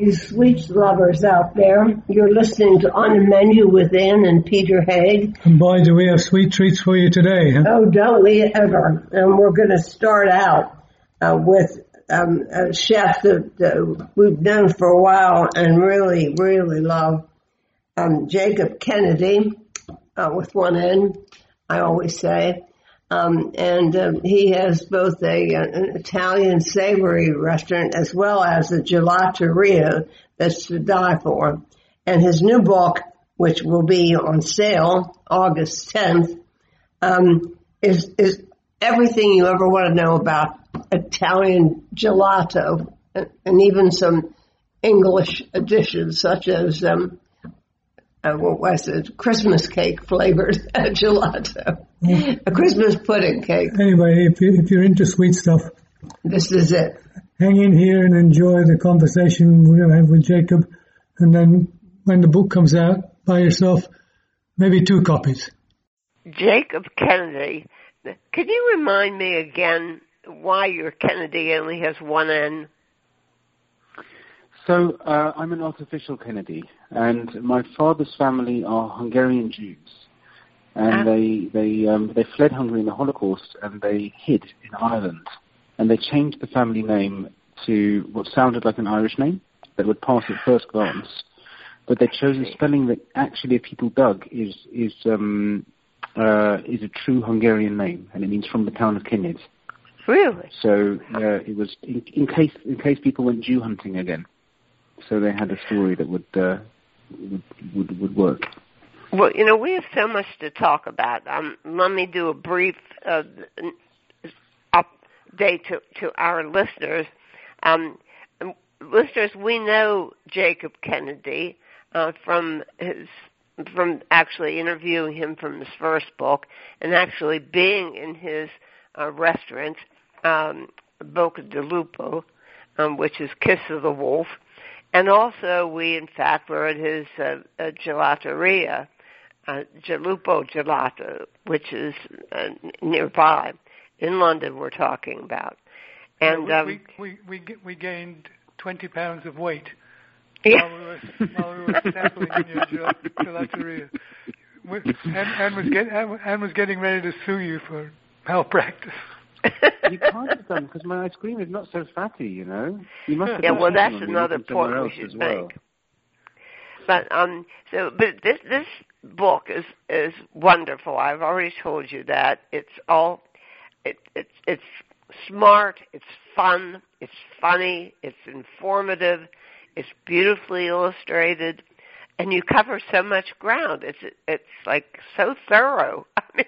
you sweet lovers out there. You're listening to On the Menu with Ann and Peter Haig. And boy, do we have sweet treats for you today. Huh? Oh, don't we ever. And we're going to start out uh, with um, a chef that, that, we've known for a while and really, really love, um, Jacob Kennedy, uh, with one N, I always say. Um, and um, he has both a, an Italian savory restaurant as well as a gelateria that's to die for. And his new book, which will be on sale August 10th, um, is is everything you ever want to know about Italian gelato, and even some English additions such as um, uh, what was it? Christmas cake flavored gelato, a Christmas pudding cake. Anyway, if, you, if you're into sweet stuff, this is it. Hang in here and enjoy the conversation we're going to have with Jacob, and then when the book comes out, buy yourself maybe two copies. Jacob Kennedy, can you remind me again why your Kennedy only has one N? So uh, I'm an artificial Kennedy, and my father's family are Hungarian Jews, and ah. they they um, they fled Hungary in the Holocaust and they hid in Ireland, and they changed the family name to what sounded like an Irish name that would pass at first glance, but they chose a spelling that actually, if people dug, is is um, uh, is a true Hungarian name, and it means from the town of Kinyd. Really? So uh, it was in, in case in case people went Jew hunting again so they had a story that would uh, would, would would work. Well, you know, we have so much to talk about. Um, let me do a brief uh, update to to our listeners. Um, listeners, we know Jacob Kennedy uh, from his from actually interviewing him from his first book and actually being in his uh, restaurant, um, Bocca di Lupo, um, which is Kiss of the Wolf. And also, we in fact were at his uh, uh, gelateria, uh, Gelupo Gelato, which is uh, nearby in London. We're talking about, and yeah, we, um, we, we we we gained twenty pounds of weight yeah. while we were while we were sampling in your gelateria. Anne, was get, Anne was getting ready to sue you for malpractice you can't have done because my ice cream is not so fatty, you know. You must have yeah, well, that's another point we should well. make. But um, so but this this book is is wonderful. I've already told you that it's all it it's it's smart, it's fun, it's funny, it's informative, it's beautifully illustrated, and you cover so much ground. It's it's like so thorough. I mean,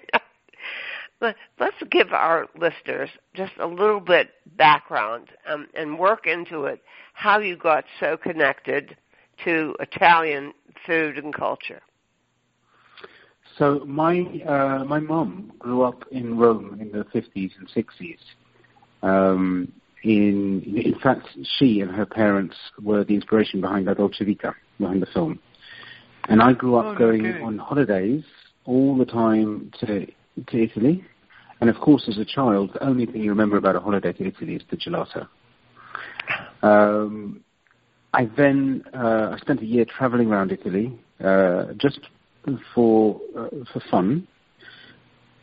let's give our listeners just a little bit background um, and work into it how you got so connected to Italian food and culture. So my uh, my mom grew up in Rome in the 50s and 60s. Um, in in fact, she and her parents were the inspiration behind La Dolce Vita, behind the film. And I grew up oh, going okay. on holidays all the time to to Italy and of course, as a child, the only thing you remember about a holiday to Italy is the gelato. Um, I then uh, I spent a year traveling around Italy uh, just for uh, for fun,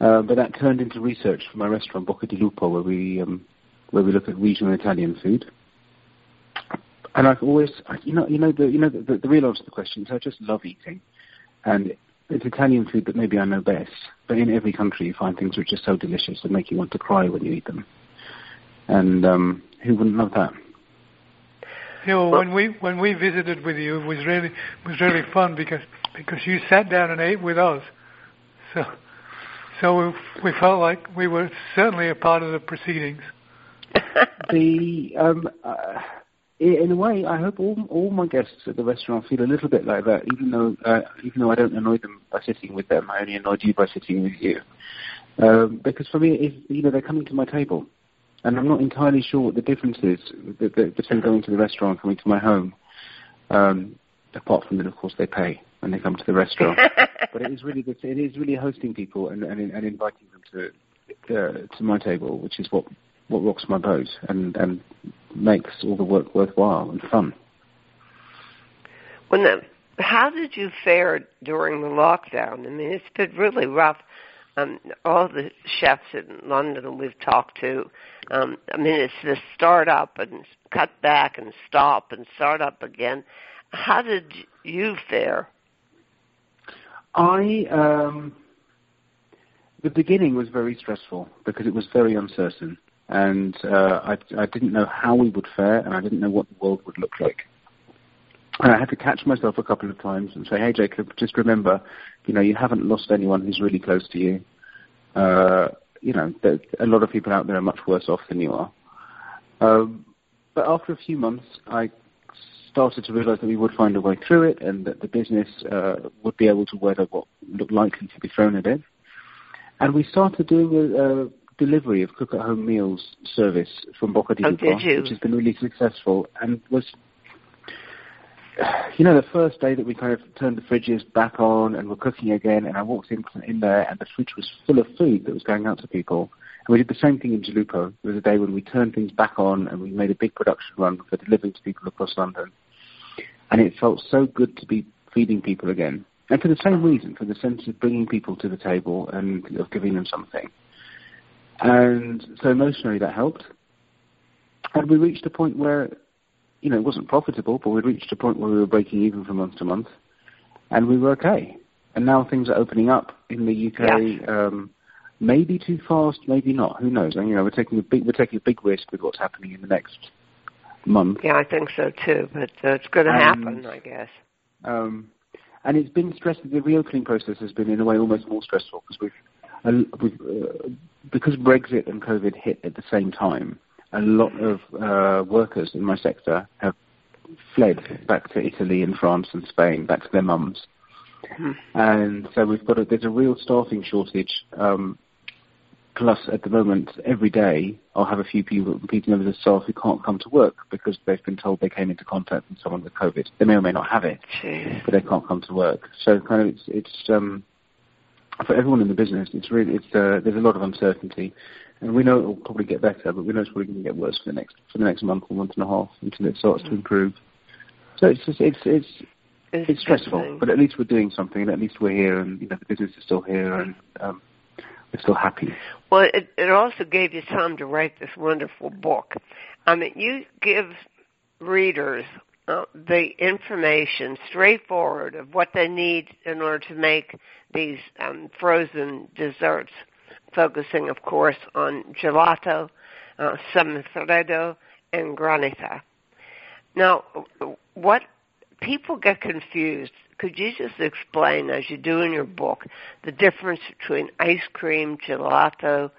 uh, but that turned into research for my restaurant Bocca di Lupo, where we um, where we look at regional Italian food. And I've always, you know, you know the you know the, the, the real answer to the question is I just love eating, and it's Italian food that maybe I know best, but in every country you find things which are so delicious that make you want to cry when you eat them. And um, who wouldn't love that? You know, when we when we visited with you, it was really it was really fun because because you sat down and ate with us, so so we, we felt like we were certainly a part of the proceedings. the um, uh, in a way, I hope all all my guests at the restaurant feel a little bit like that, even though uh, even though I don't annoy them by sitting with them. I only annoy you by sitting with you, um, because for me, if, you know, they're coming to my table, and I'm not entirely sure what the difference is between going to the restaurant and coming to my home. Um, apart from that, of course, they pay when they come to the restaurant. but it is really it is really hosting people and and, and inviting them to uh, to my table, which is what what rocks my boat, and and makes all the work worthwhile and fun. The, how did you fare during the lockdown? I mean, it's been really rough. Um, all the chefs in London we've talked to, um, I mean, it's the start up and cut back and stop and start up again. How did you fare? I um, the beginning was very stressful because it was very uncertain, and uh, I, I didn't know how we would fare, and I didn't know what the world would look like. And I had to catch myself a couple of times and say, "Hey, Jacob, just remember, you know, you haven't lost anyone who's really close to you. Uh, you know, a lot of people out there are much worse off than you are." Um, but after a few months, I started to realize that we would find a way through it, and that the business uh, would be able to weather what looked likely to be thrown at it. And we started doing a, a delivery of cook at home meals service from Bocca di oh, which has been really successful and was you know, the first day that we kind of turned the fridges back on and were cooking again, and I walked in, in there and the fridge was full of food that was going out to people. And we did the same thing in Gelupo. There was a day when we turned things back on and we made a big production run for delivering to people across London. And it felt so good to be feeding people again. And for the same reason, for the sense of bringing people to the table and of giving them something. And so emotionally that helped. And we reached a point where, you know, it wasn't profitable, but we reached a point where we were breaking even from month to month. And we were okay. And now things are opening up in the UK. Yes. Um, maybe too fast, maybe not. Who knows? And, you know, we're taking a big we're taking a big risk with what's happening in the next month. Yeah, I think so too. But uh, it's going to happen, I guess. Um, and it's been stressful. The reopening process has been, in a way, almost more stressful because we've, because Brexit and COVID hit at the same time. A lot of uh, workers in my sector have fled back to Italy and France and Spain, back to their mums. Hmm. And so we've got a, there's a real staffing shortage. Um, plus, at the moment, every day I'll have a few people, people members of staff who can't come to work because they've been told they came into contact with someone with COVID. They may or may not have it, Jeez. but they can't come to work. So kind of it's it's um, for everyone in the business. It's really it's uh, there's a lot of uncertainty, and we know it will probably get better, but we know it's probably going to get worse for the next for the next month or month and a half until it starts to improve. So it's just, it's it's It's, it's stressful, but at least we're doing something, and at least we're here, and you know the business is still here, and um, we're still happy. Well, it, it also gave you time to write this wonderful book. I mean, you give readers the information straightforward of what they need in order to make these um, frozen desserts, focusing, of course, on gelato, uh, semifreddo, and granita. Now, what people get confused. Could you just explain, as you do in your book, the difference between ice cream, gelato,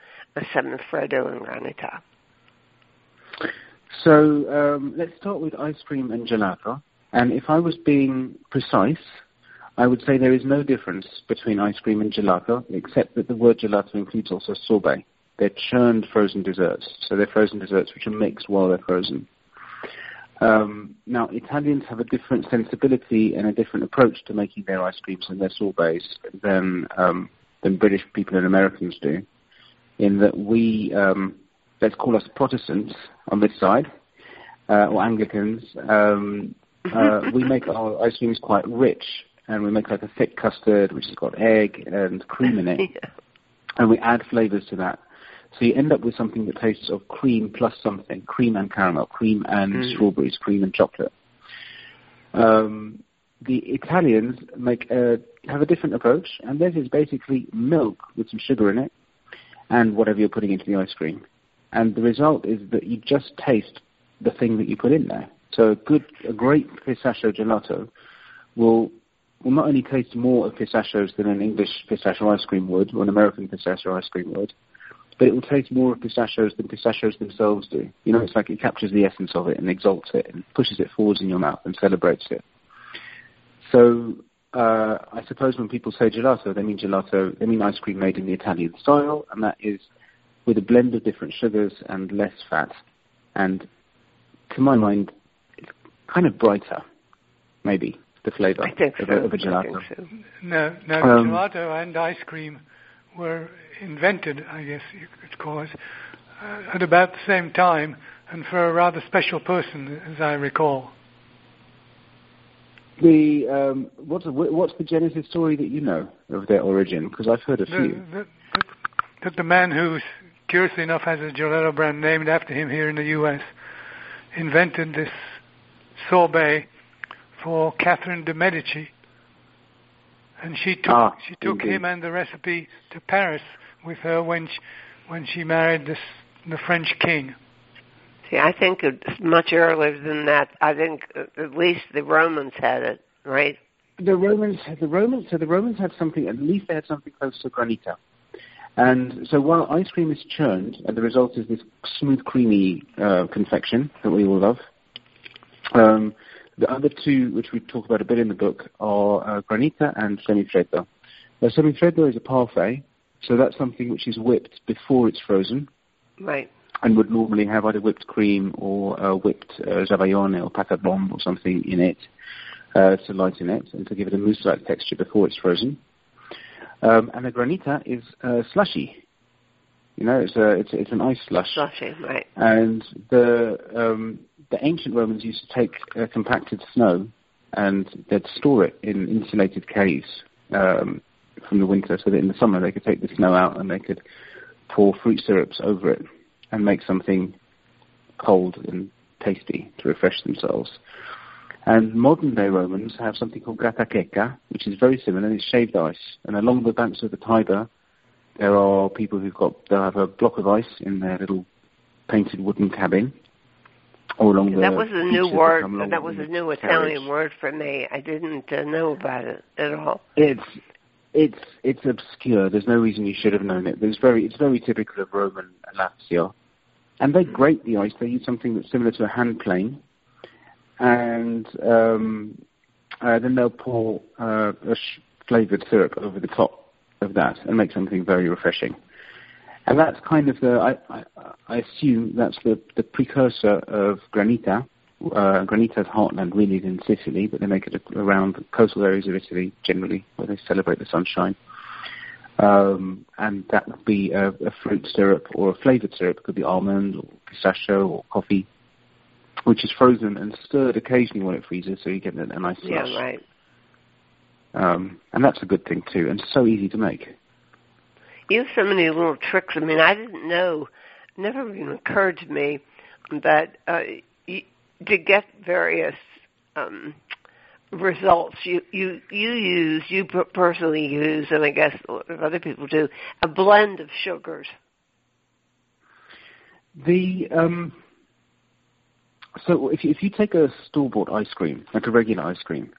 semifreddo, and granita? So um, let's start with ice cream and gelato. And if I was being precise, I would say there is no difference between ice cream and gelato, except that the word gelato includes also sorbet. They're churned frozen desserts, so they're frozen desserts which are mixed while they're frozen. Um, now, Italians have a different sensibility and a different approach to making their ice creams and their sorbets than um, than British people and Americans do. In that we, um, let's call us Protestants on this side, uh, or Anglicans, um, uh, we make our ice creams quite rich, and we make like a thick custard which has got egg and cream in it, Yeah. and we add flavors to that. So you end up with something that tastes of cream plus something, cream and caramel, cream and Mm. strawberries, cream and chocolate. Um, the Italians make a, have a different approach, and theirs is basically milk with some sugar in it, and whatever you're putting into the ice cream. And the result is that you just taste the thing that you put in there. So a good, a great pistachio gelato will will not only taste more of pistachios than an English pistachio ice cream would, or an American pistachio ice cream would, but it will taste more of pistachios than pistachios themselves do. You know, it's like it captures the essence of it and exalts it and pushes it forwards in your mouth and celebrates it. So uh, I suppose when people say gelato, they mean gelato, they mean ice cream made in the Italian style, and that is with a blend of different sugars and less fat. And to my mind, it's kind of brighter, maybe, the flavour I think of, so. a, of a I gelato. think so. Now, now Um, gelato and ice cream were invented, I guess you could call it, uh, at about the same time and for a rather special person, as I recall. The um, what's the, what's the genesis story that you know of their origin? Because I've heard a few. The, the, the, the man who, curiously enough, has a Gelato brand named after him here in the U.S., invented this sorbet for Catherine de Medici, and she took ah, she took indeed. him and the recipe to Paris with her when she, when she married this the French king. See, I think it's much earlier than that. I think at least the Romans had it, right? The Romans, the Romans, so the Romans had something. At least they had something close to granita. And so while ice cream is churned, and the result is this smooth, creamy uh, confection that we all love. Um, the other two, which we talk about a bit in the book, are uh, granita and semifreddo. Now, semifreddo is a parfait, so that's something which is whipped before it's frozen. Right. And would normally have either whipped cream or uh, whipped uh, zabaione or pâte à bombe or something in it uh, to lighten it and to give it a mousse-like texture before it's frozen. Um, and the granita is uh, slushy. You know, it's a it's it's an ice slush. Slushy, right? And the um, the ancient Romans used to take uh, compacted snow and they'd store it in insulated caves um, from the winter, so that in the summer they could take the snow out and they could pour fruit syrups over it and make something cold and tasty to refresh themselves. And modern day Romans have something called grattachecca, which is very similar. And it's shaved ice. And along the banks of the Tiber, there are people who've got, they'll have a block of ice in their little painted wooden cabin. Or along the that was a new word. along That was a new carriage. Italian word for me. I didn't uh, know about it at all. It's it's it's obscure. There's no reason you should have known it. There's very it's very typical of Roman Lazio, and they grate the ice. They use something that's similar to a hand plane, and um, uh, then they'll pour uh, a flavored syrup over the top of that and make something very refreshing. And that's kind of the I, I, I assume that's the, the precursor of granita. Uh, granita's heartland really is in Sicily, but they make it around the coastal areas of Italy generally, where they celebrate the sunshine. Um, and that would be a, a fruit syrup or a flavored syrup. It could be almond or pistachio or coffee, which is frozen and stirred occasionally when it freezes, so you get a, a nice slush. Yeah, right. Um, and that's a good thing too, and so easy to make. You have so many little tricks. I mean, I didn't know. Never even occurred to me that uh, you, to get various um, results, you you you use you personally use, and I guess a lot of other people do, a blend of sugars. The um, so if you, if you take a store bought ice cream, like a regular ice cream,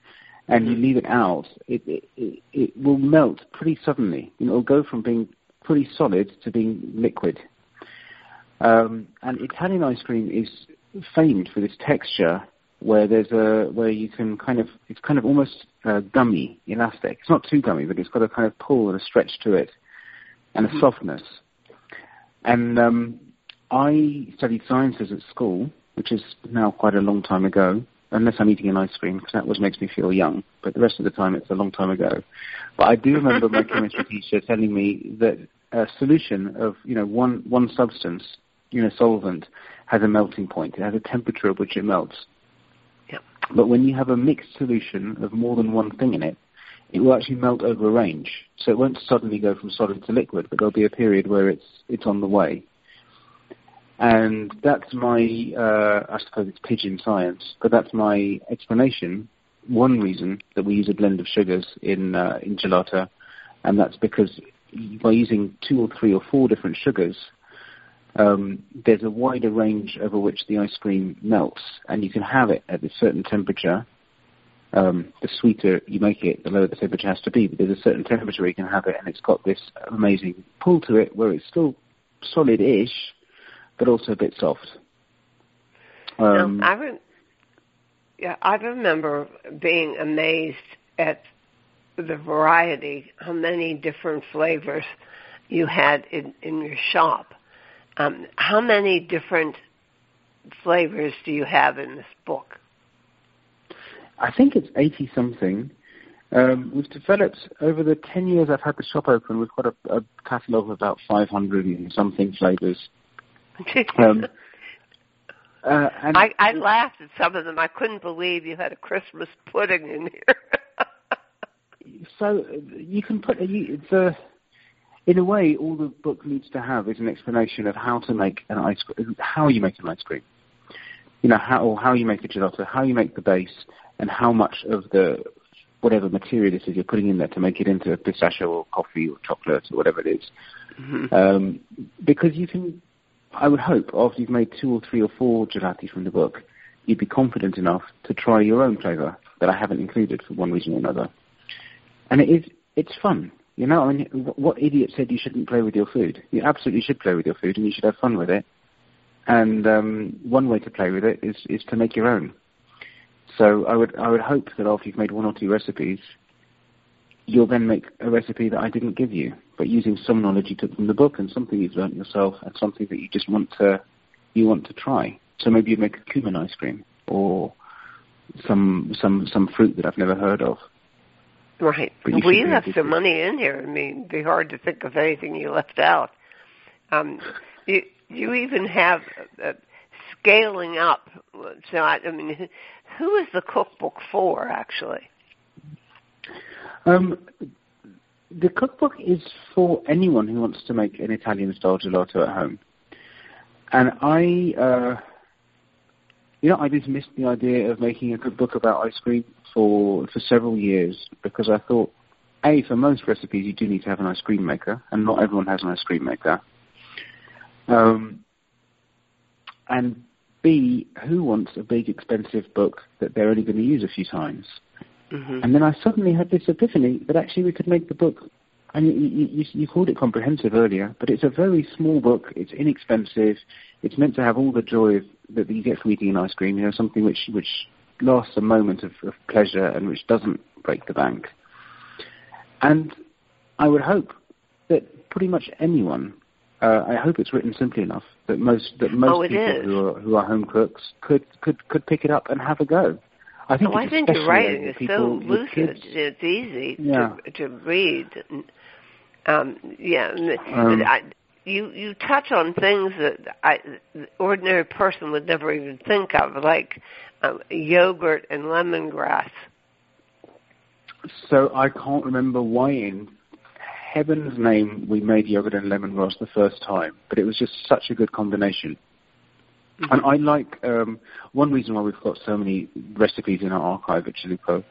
and you leave it out, it, it it it will melt pretty suddenly. You know, it'll go from being pretty solid to being liquid. Um, and Italian ice cream is famed for this texture where there's a where you can kind of it's kind of almost uh, gummy, elastic. It's not too gummy, but it's got a kind of pull and a stretch to it, and a softness. And um, I studied sciences at school, which is now quite a long time ago. Unless I'm eating an ice cream, because that always makes me feel young. But the rest of the time, it's a long time ago. But I do remember my chemistry teacher telling me that a solution of you know one one substance, you know, solvent, has a melting point. It has a temperature at which it melts. Yeah. But when you have a mixed solution of more than one thing in it, it will actually melt over a range. So it won't suddenly go from solid to liquid, but there'll be a period where it's it's on the way. And that's my, uh, I suppose it's pigeon science, but that's my explanation. One reason that we use a blend of sugars in uh, in gelato, and that's because by using two or three or four different sugars, um, there's a wider range over which the ice cream melts, and you can have it at a certain temperature. Um, the sweeter you make it, the lower the temperature has to be. But there's a certain temperature you can have it, and it's got this amazing pull to it, where it's still solid-ish, but also a bit soft. Um, now, I re- yeah, I remember being amazed at the variety, how many different flavors you had in, in your shop. Um, how many different flavors do you have in this book? I think it's 80 something. Um, we've developed, over the 10 years I've had the shop open, we've got a, a catalogue of about 500 and something flavours. Um, Uh, I, I laughed at some of them. I couldn't believe you had a Christmas pudding in here. so you can put you, the in a way, all the book needs to have is an explanation of how to make an ice cream, how you make an ice cream. You know, how or how you make a gelato, how you make the base, and how much of the whatever material this is you're putting in there to make it into pistachio or coffee or chocolate or whatever it is. Mm-hmm. Um, because you can, I would hope, after you've made two or three or four gelati from the book, you'd be confident enough to try your own flavour that I haven't included for one reason or another. And it is, it's fun. You know, I mean, what idiot said you shouldn't play with your food? You absolutely should play with your food, and you should have fun with it. And um, one way to play with it is is to make your own. So I would I would hope that after you've made one or two recipes, you'll then make a recipe that I didn't give you, but using some knowledge you took from the book and something you've learnt yourself and something that you just want to you want to try. So maybe you'd make a cumin ice cream or some some some fruit that I've never heard of. Right. Well, you left some money in here. I mean, it'd be hard to think of anything you left out. Um, you you even have uh, scaling up. So I, I mean, who is the cookbook for actually? Um, the cookbook is for anyone who wants to make an Italian style gelato at home. And I, uh, you know, I dismissed the idea of making a cookbook about ice cream for for several years because I thought, a, for most recipes you do need to have an ice cream maker, and not everyone has an ice cream maker. Um, and B, who wants a big expensive book that they're only going to use a few times? Mm-hmm. And then I suddenly had this epiphany that actually we could make the book. And you, you, you called it comprehensive earlier, but it's a very small book. It's inexpensive. It's meant to have all the joy of, that you get from eating an ice cream. You know, something which which lasts a moment of, of pleasure and which doesn't break the bank. And I would hope that pretty much anyone, uh, I hope it's written simply enough that most that most oh, people who are who are home cooks could could could pick it up and have a go. I think, oh, I think your writing is so lucid. It's easy yeah. to to read. Um, yeah, um, I, you you touch on things that I, the ordinary person would never even think of, like uh, yogurt and lemongrass. So I can't remember why in heaven's name we made yogurt and lemongrass the first time, but it was just such a good combination. Mm-hmm. And I like um, one reason why we've got so many recipes in our archive at Gelupo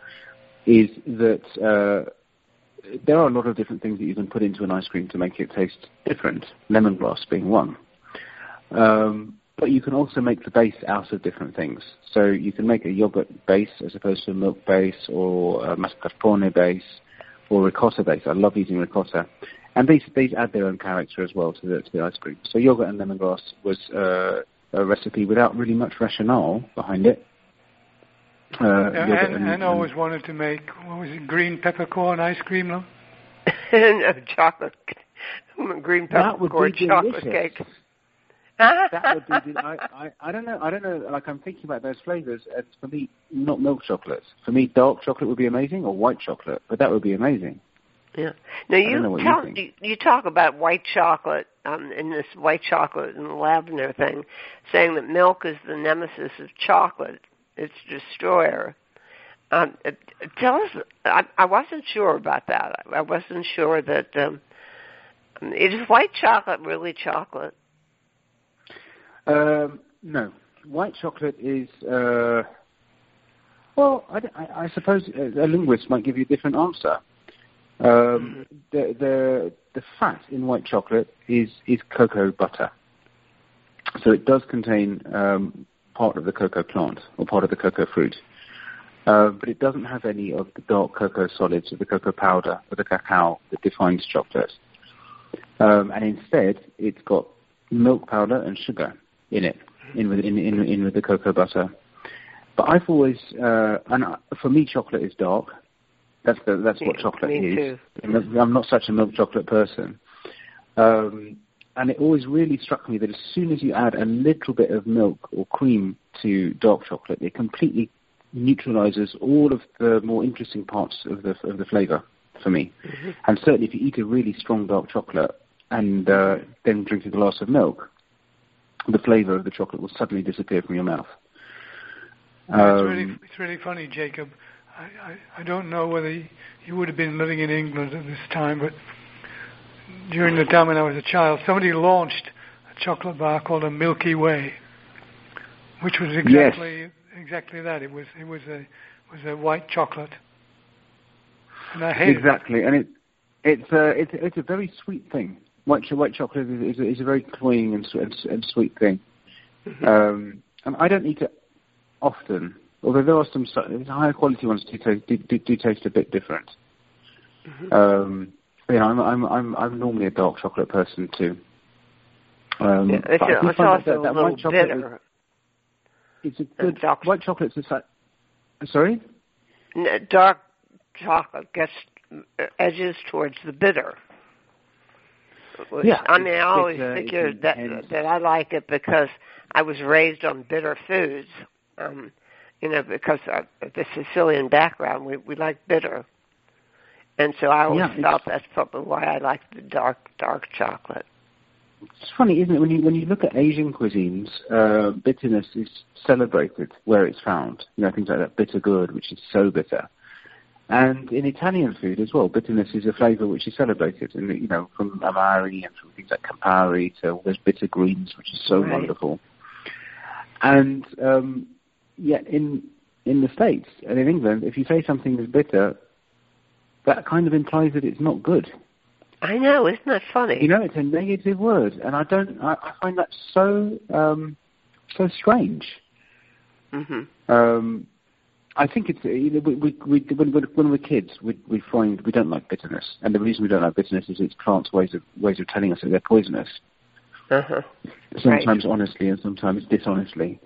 is that uh, there are a lot of different things that you can put into an ice cream to make it taste different. Lemongrass being one. Um, but you can also make the base out of different things. So you can make a yogurt base as opposed to a milk base or a mascarpone base or ricotta base. I love using ricotta. And these, these add their own character as well to the, to the ice cream. So yogurt and lemongrass was uh, a recipe without really much rationale behind it. Uh, yeah, and, and, and always wanted to make, what was it, green peppercorn ice cream, no? no, chocolate. green peppercorn chocolate cake that would be. I, I, I don't know. I don't know. Like I'm thinking about those flavors. It's for me, not milk chocolate. For me, dark chocolate would be amazing, or white chocolate. But that would be amazing. Yeah. Now you tell you, you, talk about white chocolate um, in this white chocolate and lavender thing, saying that milk is the nemesis of chocolate. It's destroyer. Um, uh, tell us. I, I wasn't sure about that. I wasn't sure that um, is white chocolate really chocolate. Um, no, white chocolate is. Uh, well, I, I, I, suppose a linguist might give you a different answer. Um, the, the the fat in white chocolate is is cocoa butter, so it does contain um, part of the cocoa plant or part of the cocoa fruit, uh, but it doesn't have any of the dark cocoa solids or the cocoa powder or the cacao that defines chocolate. Um, and instead, it's got milk powder and sugar in it, in with in, in, in with the cocoa butter. But I've always, uh, and for me, chocolate is dark. That's the, that's what chocolate me is. Too. I'm not such a milk chocolate person. Um, and it always really struck me that as soon as you add a little bit of milk or cream to dark chocolate, it completely neutralizes all of the more interesting parts of the of the flavor for me. Mm-hmm. And certainly, if you eat a really strong dark chocolate and uh, then drink a glass of milk, the flavour of the chocolate will suddenly disappear from your mouth. Um, it's really it's really funny, Jacob. I, I, I don't know whether you would have been living in England at this time, but during the time when I was a child, somebody launched a chocolate bar called a Milky Way, which was exactly yes. exactly that. It was it was a was a white chocolate, and I hate exactly, it. and it it's a it's, it's a very sweet thing. White white chocolate is, is, a, is a very cloying and, and, and sweet thing. Mm-hmm. Um, and I don't eat it often, although there are some higher quality ones do, taste, do, do, do taste a bit different. Mm-hmm. Um, you know, I'm, I'm I'm I'm normally a dark chocolate person too. Um, yeah, it's, it's also that, that, a little bitter. Is, it's a good dark white chocolate's a like, sorry. dark chocolate gets edges towards the bitter. Yeah, I mean, I always uh, figured that that I like it because I was raised on bitter foods. Um, you know, because of the Sicilian background, we we like bitter, and so I always yeah, felt that's probably why I like the dark dark chocolate. It's funny, isn't it? When you when you look at Asian cuisines, uh, bitterness is celebrated where it's found. You know, things like that bitter gourd, which is so bitter. And in Italian food as well, bitterness is a flavour which is celebrated. And you know, from amari and from things like Campari to all those bitter greens, which is so right. wonderful. And um, yet, in in the states and in England, if you say something is bitter, that kind of implies that it's not good. I know, isn't that funny? You know, it's a negative word, and I don't. I, I find that so um, so strange. Mm-hmm. Um, I think it's you know, we, we, we, when, when we're kids, we, we find we don't like bitterness, and the reason we don't like bitterness is it's plants' ways of ways of telling us that they're poisonous. Uh-huh. Sometimes right. honestly, and sometimes dishonestly.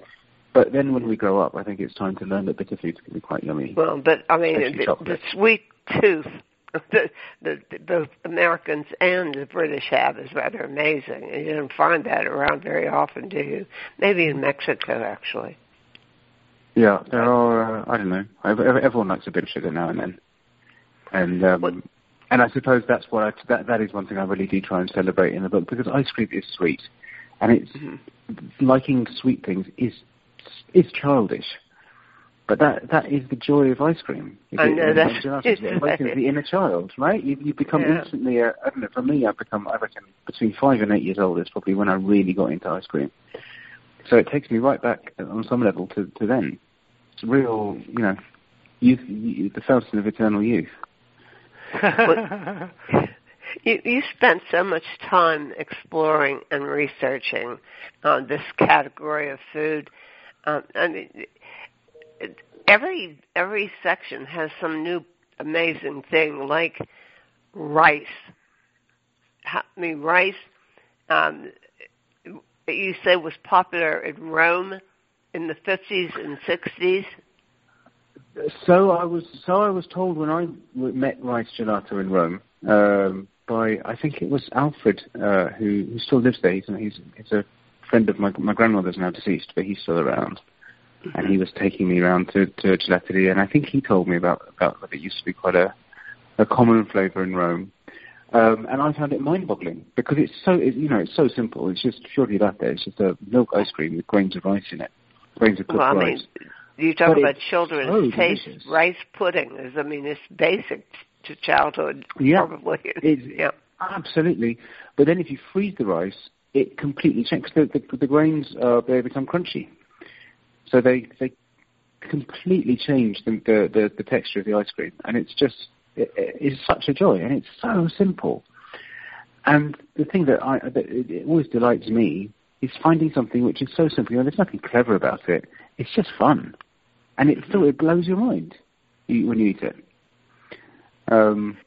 But then when we grow up, I think it's time to learn that bitter foods can be quite yummy. Well, but I mean, the, the, sweet tooth the, the, the both Americans and the British have is rather amazing. And you don't find that around very often, do you? Maybe in Mexico, actually. Yeah, there are. Uh, I don't know. Everyone likes a bit of sugar now and then, and um, and I suppose that's what I, that that is one thing I really do try and celebrate in the book because ice cream is sweet, and it's mm-hmm. liking sweet things is is childish. But that that is the joy of ice cream. I know that. It awakens the inner child, right? You you become yeah. instantly. A, I don't know. For me, I've become. I reckon between five and eight years old is probably when I really got into ice cream. So it takes me right back on some level to to then. It's real, you know, youth, the fountain of eternal youth. you, you spent so much time exploring and researching uh, this category of food. Um, I mean, every every section has some new amazing thing, like rice. I mean, rice. Um, you say was popular in Rome in the fifties and sixties. So I was so I was told when I met rice gelato in Rome um, by I think it was Alfred uh, who who still lives there. He's, he's he's a friend of my my grandmother's now deceased, but he's still around and he was taking me around to, to gelateria, and I think he told me about about that it used to be quite a a common flavour in Rome. Um, and I found it mind-boggling because it's so, it, you know, it's so simple. It's just purely latte. It's just a milk ice cream with grains of rice in it, grains of cooked well, I rice. Mean, you talk but about children's so taste. Delicious. Rice pudding is, I mean, it's basic to childhood. Yeah, probably. It's, yeah, absolutely. But then if you freeze the rice, it completely changes. The, the, the grains uh, they become crunchy. So they they completely change the, the, the, texture of the ice cream, and it's just it, it's such a joy, and it's so simple. And the thing that I that it always delights me is finding something which is so simple. You know, there's nothing clever about it. It's just fun, and it still it blows your mind when you eat it. Um,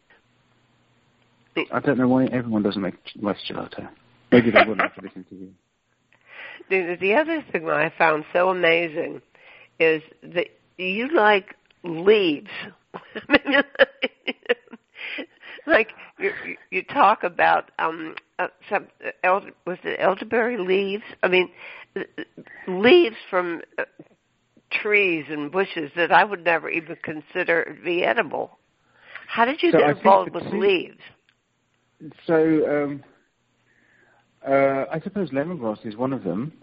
I don't know why everyone doesn't make rice gelato. Maybe they wouldn't after listening to you. The, the other thing that I found so amazing is that you like leaves. like you, you talk about um uh, some uh, elder, was it elderberry leaves? I mean, leaves from uh, trees and bushes that I would never even consider to be edible. How did you so get I involved with leaves? So um, Uh, I suppose lemongrass is one of them.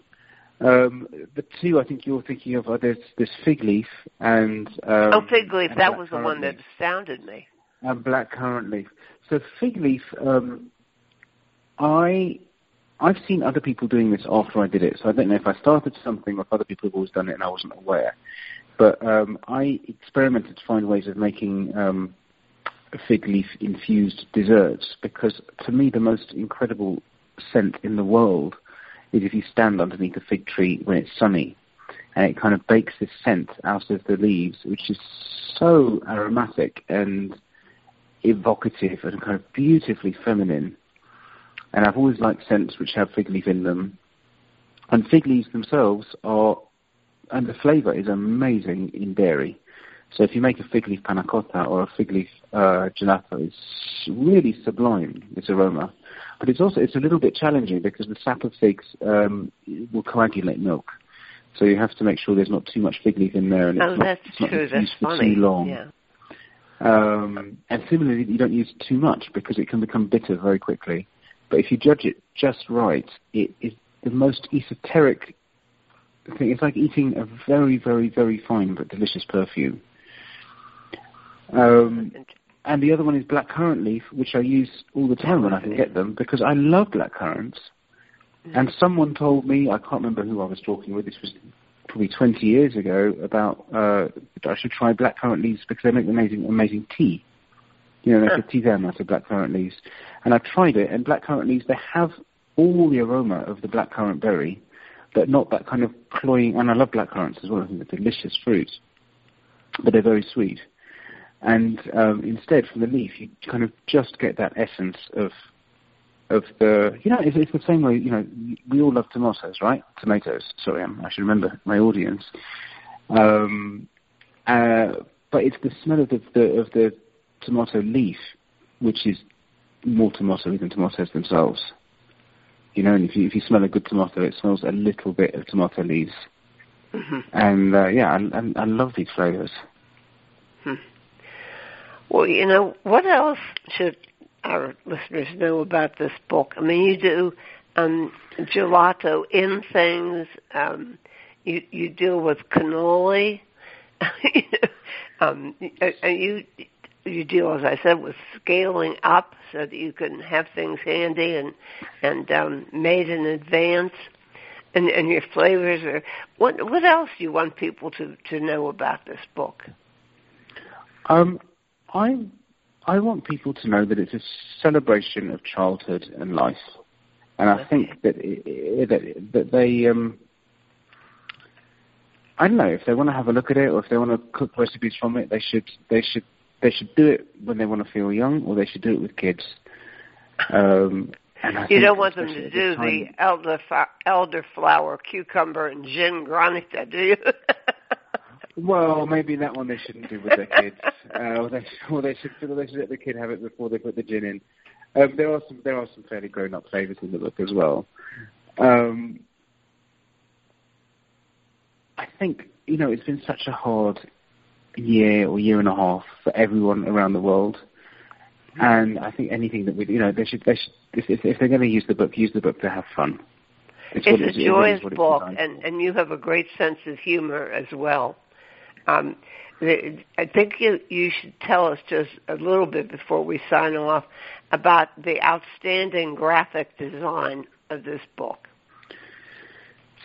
Um, the two I think you're thinking of are there's this fig leaf and um, oh fig leaf that was the one that astounded me. And black currant leaf. So fig leaf, um, I I've seen other people doing this after I did it. So I don't know if I started something or if other people have always done it and I wasn't aware. But um, I experimented to find ways of making um, fig leaf infused desserts because to me the most incredible scent in the world is if you stand underneath a fig tree when it's sunny and it kind of bakes this scent out of the leaves, which is so aromatic and evocative and kind of beautifully feminine. And I've always liked scents which have fig leaf in them. And fig leaves themselves are, and the flavour is amazing in dairy. So if you make a fig leaf panna cotta or a fig leaf uh, gelato, it's really sublime, its aroma. But it's also, it's a little bit challenging because the sap of figs um, will coagulate milk. So you have to make sure there's not too much fig leaf in there and oh, it's not, it's not true. That's for funny. too long. Yeah. Um, and similarly, you don't use too much because it can become bitter very quickly. But if you judge it just right, it is the most esoteric thing. It's like eating a very, very, very fine but delicious perfume. Um, and the other one is black currant leaf, which I use all the time when I can get them because I love black currants. And someone told me, I can't remember who I was talking with, this was probably 20 years ago, about uh, I should try black currant leaves because they make amazing, amazing tea. You know, they make a tisane out of black currant leaves. And I tried it, and black currant leaves, they have all the aroma of the black currant berry, but not that kind of cloying, and I love black currants as well, I think they're delicious fruits, but they're very sweet. And um, instead, from the leaf, you kind of just get that essence of of the, you know, it's, it's the same way, you know, we all love tomatoes, right? Tomatoes. Sorry, I'm, I should remember my audience. Um, uh, but it's the smell of the, the of the tomato leaf, which is more tomato than tomatoes themselves. You know, and if you if you smell a good tomato, it smells a little bit of tomato leaves. Mm-hmm. And uh, yeah, I, I, I love these flavors. Hmm. Well, you know, what else should our listeners know about this book? I mean, you do um, gelato in things. Um, you you deal with cannoli. um, and you you deal, as I said, with scaling up so that you can have things handy and and um, made in advance. And, and your flavors are what what else do you want people to to know about this book? Um, I I want people to know that it's a celebration of childhood and life, and I think that it, that that they um, I don't know if they want to have a look at it or if they want to cook recipes from it. They should they should they should do it when they want to feel young, or they should do it with kids. Um, you don't want them to do the elder elderflower, cucumber, and gin granita, do you? Well, maybe that one they shouldn't do with their kids, uh, or, they, or they should, or they should let the kid have it before they put the gin in. Um, there are some, there are some fairly grown-up flavors in the book as well. Um, I think you know it's been such a hard year or year and a half for everyone around the world, and I think anything that we, you know, they should, they should, if, if they're going to use the book, use the book to have fun. It's, it's a joyous book, and, and you have a great sense of humor as well. Um, I think you, you should tell us just a little bit before we sign off about the outstanding graphic design of this book.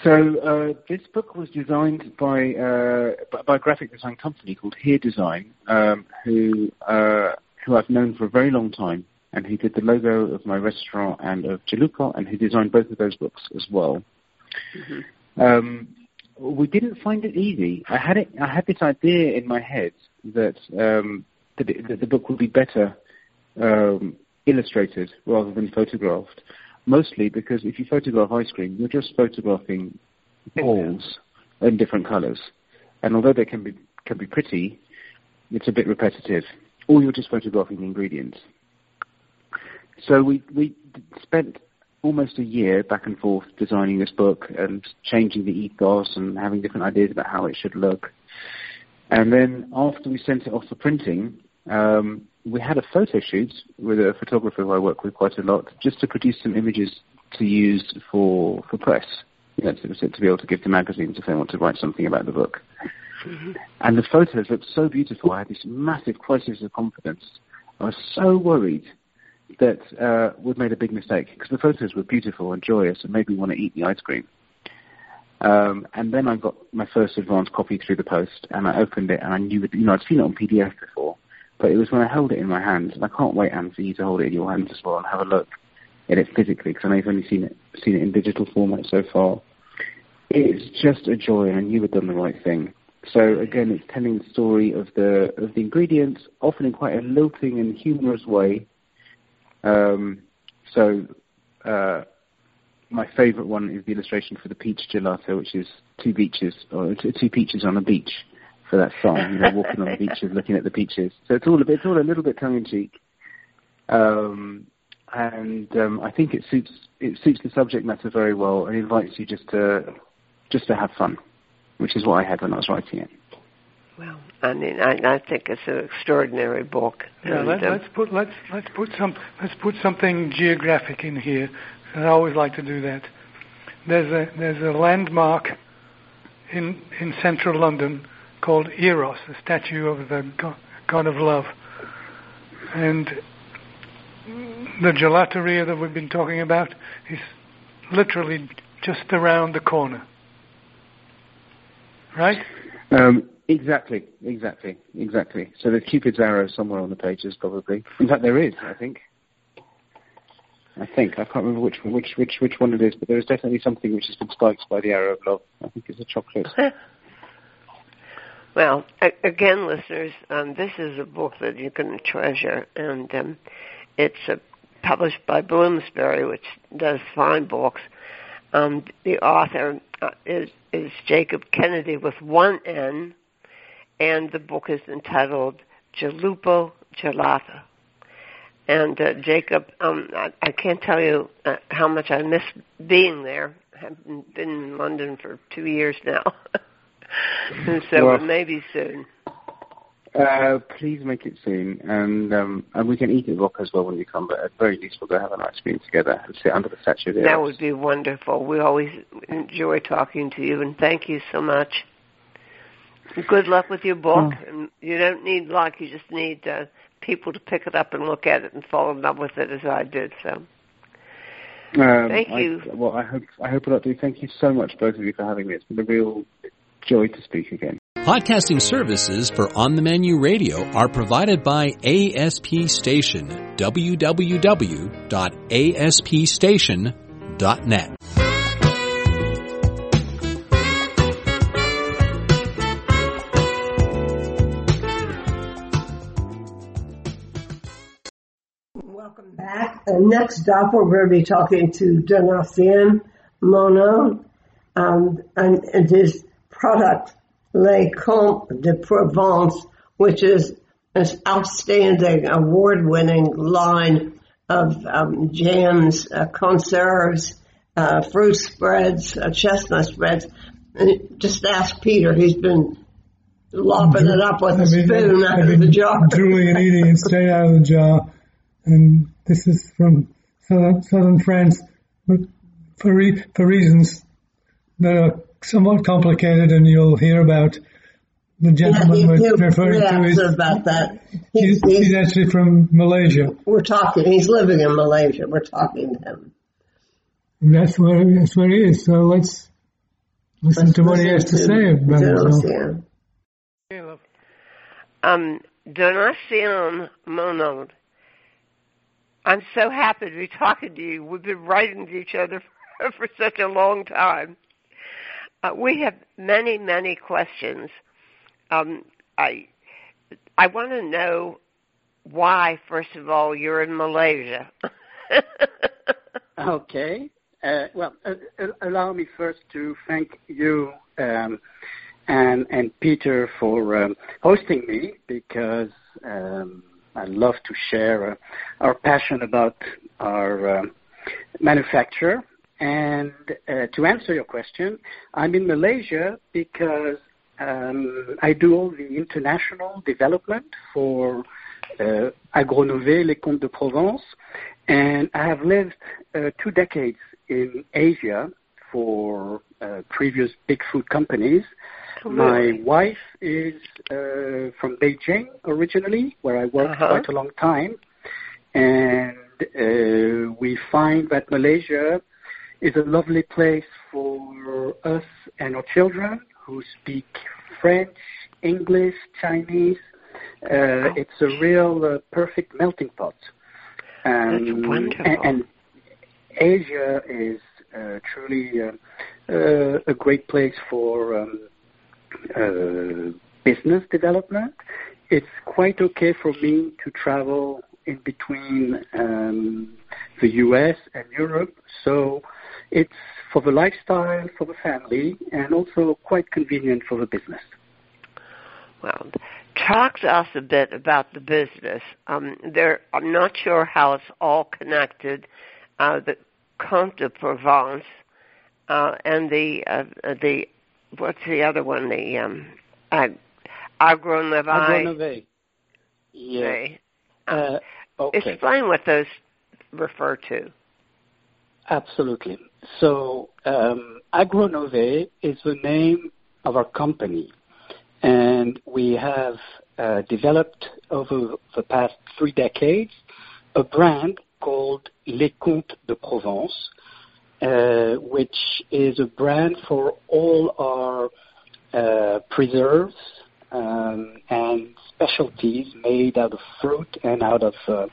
So uh, this book was designed by uh, by a graphic design company called Here Design, um, who uh, who I've known for a very long time, and he did the logo of my restaurant and of Gelupo, and he designed both of those books as well. Mm-hmm. Um, we didn't find it easy. I had it. I had this idea in my head that um, that, it, that, the book would be better um, illustrated rather than photographed. Mostly because if you photograph ice cream, you're just photographing balls in different colours, and although they can be can be pretty, it's a bit repetitive. Or you're just photographing the ingredients. So we we spent almost a year back and forth designing this book and changing the ethos and having different ideas about how it should look. And then after we sent it off for printing, um, we had a photo shoot with a photographer who I work with quite a lot, just to produce some images to use for for press. You know, to, to be able to give to magazines if they want to write something about the book. Mm-hmm. And the photos looked so beautiful. I had this massive crisis of confidence. I was so worried that uh, we'd made a big mistake because the photos were beautiful and joyous and made me want to eat the ice cream. Um, and then I got my first advance copy through the post, and I opened it, and I knew that you know I'd seen it on PDF before, but it was when I held it in my hands, and I can't wait, Anne, for you to hold it in your hands as well and have a look at it physically, because I know you've only seen it seen it in digital format so far. It's just a joy, and I knew we'd done the right thing. So again, it's telling the story of the of the ingredients, often in quite a lilting and humorous way. Um, so uh, my favourite one is the illustration for the peach gelato, which is two beaches or two peaches on a beach for that song. You know, walking on the beaches, looking at the peaches. So it's all a bit, it's all a little bit tongue in cheek, um, and um, I think it suits it suits the subject matter very well and invites you just to just to have fun, which is what I had when I was writing it. Well, I mean, I, I think it's an extraordinary book. Yeah, and, let, us um, put let's let's put some let's put something geographic in here. I always like to do that. There's a there's a landmark in in central London called Eros, a statue of the god of love, and the gelateria that we've been talking about is literally just around the corner. Right? Um, exactly, exactly, exactly. So there's Cupid's arrow somewhere on the pages, probably. In fact, there is, I think. I think I can't remember which which which which one it is, but there is definitely something which has been spiked by the arrow of love. I think it's a chocolate. well, again, listeners, um, this is a book that you can treasure, and um, it's uh, published by Bloomsbury, which does fine books. Um, the author uh, is is Jacob Kennedy with one N, and the book is entitled Gelupo Gelato. And uh, Jacob, um, I, I can't tell you uh, how much I miss being there. I've been in London for two years now, and so well, maybe soon. Uh, please make it soon, and um, and we can eat at Rock as well when you come. But at very least, we'll go have an ice cream together and sit under the statue there. That would be wonderful. We always enjoy talking to you, and thank you so much. Good luck with your book. Oh. And you don't need luck; you just need uh, people to pick it up and look at it and fall in love with it as I did. So. Um, Thank you. I, well, I hope I hope a lot do. Thank you so much, both of you, for having me. It's been a real joy to speak again. Podcasting services for On the Menu Radio are provided by ASP Station. www.aspstation.net. next up, we're going to be talking to Donatien Monod um, and, and his product Les Comtes de Provence, which is an outstanding award-winning line of um, jams, uh, conserves, uh, fruit spreads, uh, chestnut spreads. And just ask Peter. He's been lopping it up with a spoon out of the jar. Drooling and eating it straight out of the jar. And this is from southern, southern France, but for, re- for reasons that are somewhat complicated, and you'll hear about the gentleman yeah, we're referring to. Is, about that. He's, he's, he's, actually from Malaysia. We're talking. He's living in Malaysia. We're talking to him. And that's where that's where he is. So let's listen let's to what he has to, to say about himself. Um, Donatien Monod. I'm so happy to be talking to you. We've been writing to each other for, for such a long time. Uh, we have many, many questions. Um, I I want to know why, first of all, you're in Malaysia. okay. Uh, well, uh, uh, allow me first to thank you um, and and Peter for um, hosting me because um, I love to share uh, our passion about our um, manufacture and uh, to answer your question, I'm in Malaysia because um, I do all the international development for uh, Agronove Les Comtes de Provence, and I have lived uh, two decades in Asia for uh, previous big food companies. My wife is uh, from Beijing originally, where I worked Uh-huh. quite a long time, and uh, we find that Malaysia is a lovely place for us and our children who speak French, English, Chinese. Uh, it's a real uh, perfect melting pot. Um, That's wonderful. And, and Asia is uh, truly uh, uh, a great place for um, business development. It's quite okay for me to travel in between um, the US and Europe. So it's for the lifestyle, for the family, and also quite convenient for the business. Well, talk to us a bit about the business. Um, there, I'm not sure how it's all connected. Uh, the Comte de Provence uh, and the uh, the what's the other one? The um, Ag- Agronavai. Agronove. Yes. They- Uh, okay. Explain what those refer to. Absolutely. So, um, Agronove is the name of our company, and we have uh, developed over the past three decades a brand called Les Comtes de Provence, which is a brand for all our uh, preserves um, and specialties made out of fruit and out of uh,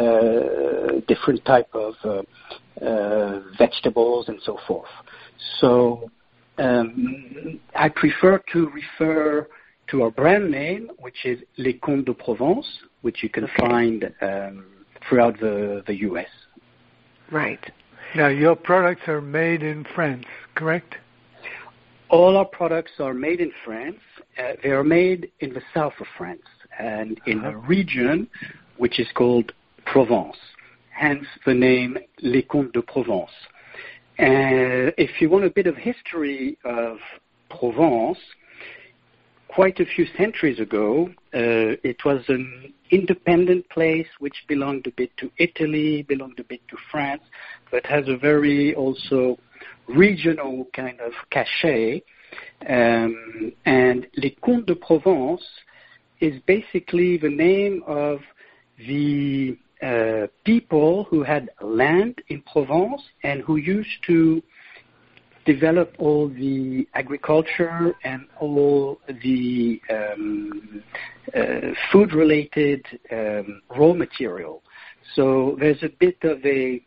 uh, different type of uh, uh, vegetables and so forth. So um, I prefer to refer to our brand name, which is Les Comtes de Provence, which you can find um, throughout the, the U.S. Right. Now, your products are made in France, correct? All our products are made in France. Uh, they are made in the south of France and in a region which is called Provence, hence the name Les Comtes de Provence. And if you want a bit of history of Provence, quite a few centuries ago, uh, it was an independent place which belonged a bit to Italy, belonged a bit to France, but has a very also regional kind of cachet. Um, and Les Comtes de Provence is basically the name of the uh, people who had land in Provence and who used to develop all the agriculture and all the um, uh, food-related um, raw material. So there's a bit of a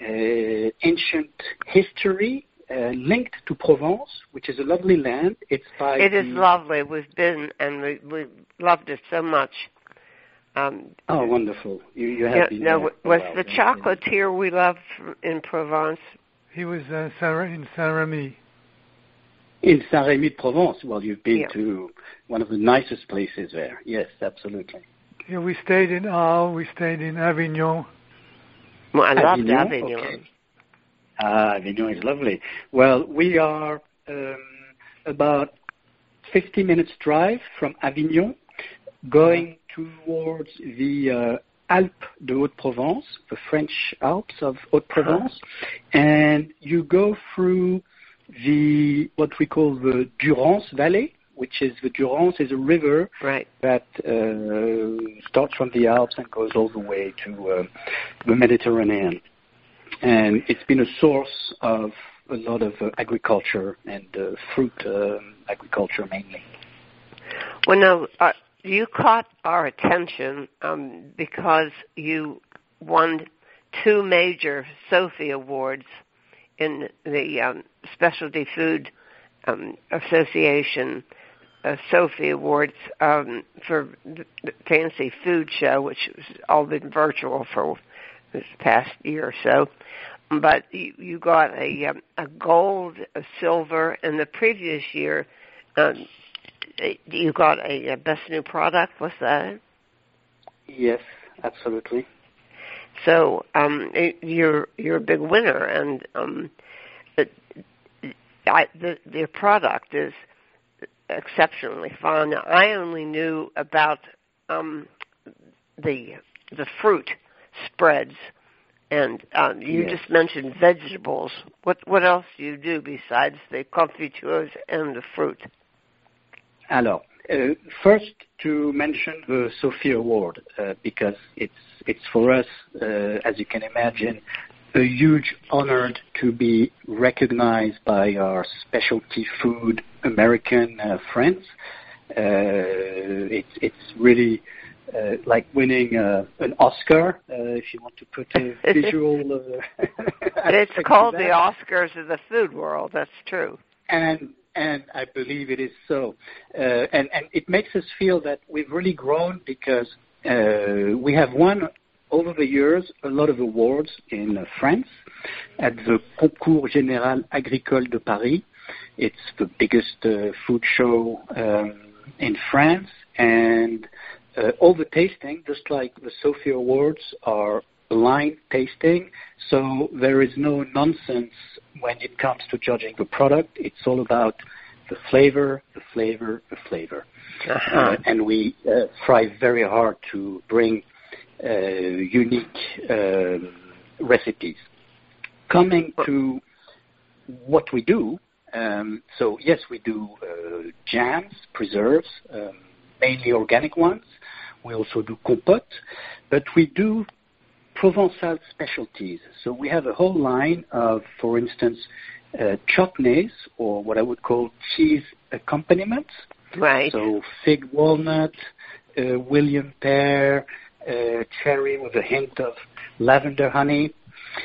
uh, ancient history uh, linked to Provence, which is a lovely land. It's by It is lovely. We've been and we we loved it so much. Um, Oh, wonderful! You, you have yeah, been no, there for a was the chocolatier we loved in Provence? He was uh, in Saint Remy. in Saint-Rémy de Provence? Well, you've been Yeah. to one of the nicest places there. Yes, absolutely. Yeah, we stayed in Arles, we stayed in Avignon. Well, I loved Avignon? Avignon. Okay. Ah, Avignon is lovely. Well, we are um, about 50 minutes drive from Avignon, going towards the uh, Alpes de Haute-Provence, the French Alps of Haute-Provence, and you go through the what we call the Durance Valley, which is the Durance is a river Right. that uh, starts from the Alps and goes all the way to uh, the Mediterranean. And it's been a source of a lot of uh, agriculture and uh, fruit um agriculture mainly. Well, no, uh, you caught our attention um, because you won two major Sophie Awards in the um, Specialty Food um, Association uh, Sophie Awards um, for the Fancy Food Show, which has all been virtual for this past year or so. But you, you got a um, a gold, a silver, and the previous year um, you got a, best new product. What's that? Yes, absolutely. So um, you're you're a big winner, and um, it, I, the the product is exceptionally fun. I only knew about um, the the fruit spreads And um, you Yes. just mentioned vegetables. What what else do you do besides the confitures and the fruit? Alors, uh, first to mention the Sophie Award uh, because it's it's for us, uh, as you can imagine, a huge honor to be recognized by our specialty food American uh, friends. Uh, it's it's really uh, like winning uh, an Oscar, uh, if you want to put a visual. Uh, It's called the Oscars of the food world. That's true. And I believe it is so. Uh, and and it makes us feel that we've really grown because uh, we have won over the years a lot of awards in uh, France at the Concours Général Agricole de Paris. It's the biggest uh, food show um, in France, and uh, all the tasting, just like the Sophie Awards, are blind tasting, so there is no nonsense when it comes to judging the product. It's all about the flavor, the flavor, the flavor. Uh, and we uh, try very hard to bring uh, unique um, recipes. Coming to what we do, um, so yes, we do uh, jams, preserves, um, mainly organic ones. We also do compote, but we do Provençal specialties. So we have a whole line of, for instance, uh, chutneys or what I would call cheese accompaniments. Right. So fig walnut, uh, William pear, uh, cherry with a hint of lavender honey.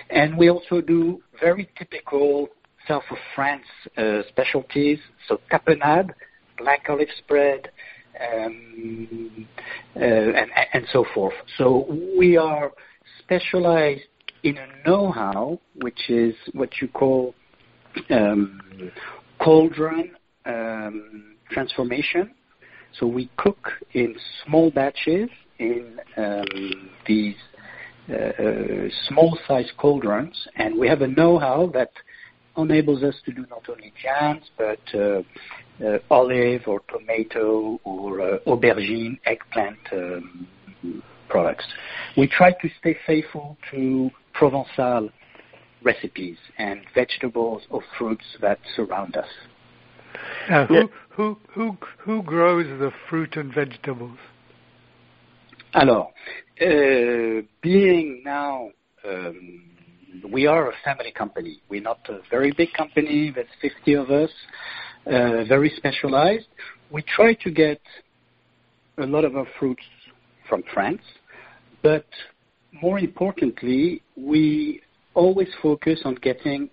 And we also do very typical south of France uh, specialties. So tapenade, black olive spread, um, uh, and, and so forth. So we are specialized in a know-how, which is what you call um, cauldron um, transformation. So we cook in small batches in um, these uh, uh, small-sized cauldrons, and we have a know-how that enables us to do not only jams but uh, uh, olive or tomato or uh, aubergine, eggplant um, products. We try to stay faithful to Provençal recipes and vegetables or fruits that surround us. Now, Yeah. who, who, who, who grows the fruit and vegetables? Alors, uh, being now, um, we are a family company. We're not a very big company. There's 50 of us, uh, very specialized. We try to get a lot of our fruits from France, but more importantly, we always focus on getting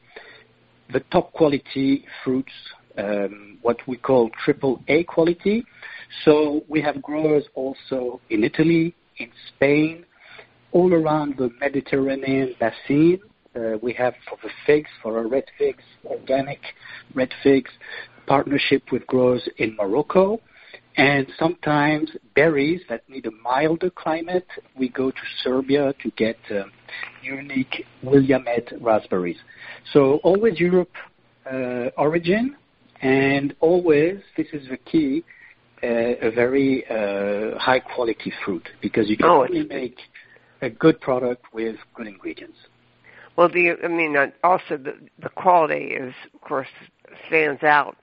the top quality fruits, um, what we call triple A quality. So we have growers also in Italy, in Spain, all around the Mediterranean basin. Uh, we have for the figs, for our red figs, organic red figs, partnership with growers in Morocco. And sometimes berries that need a milder climate, we go to Serbia to get um, unique Willamette raspberries. So always Europe uh, origin, and always, this is the key, uh, a very uh, high quality fruit because you can Oh, only make a good product with good ingredients. Well, the I mean, uh, also the the quality is, of course, stands out,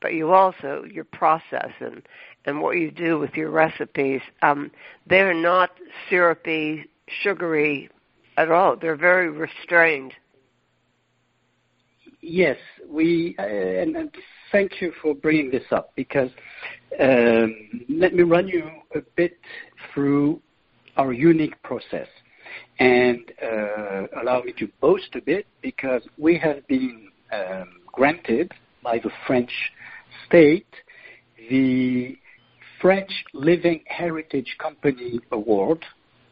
but you also your process and and what you do with your recipes. Um, they're not syrupy, sugary at all. They're very restrained. Yes, we uh, and, and thank you for bringing this up because um, let me run you a bit through our unique process and uh, allow me to boast a bit because we have been um, granted by the French state the French Living Heritage Company Award,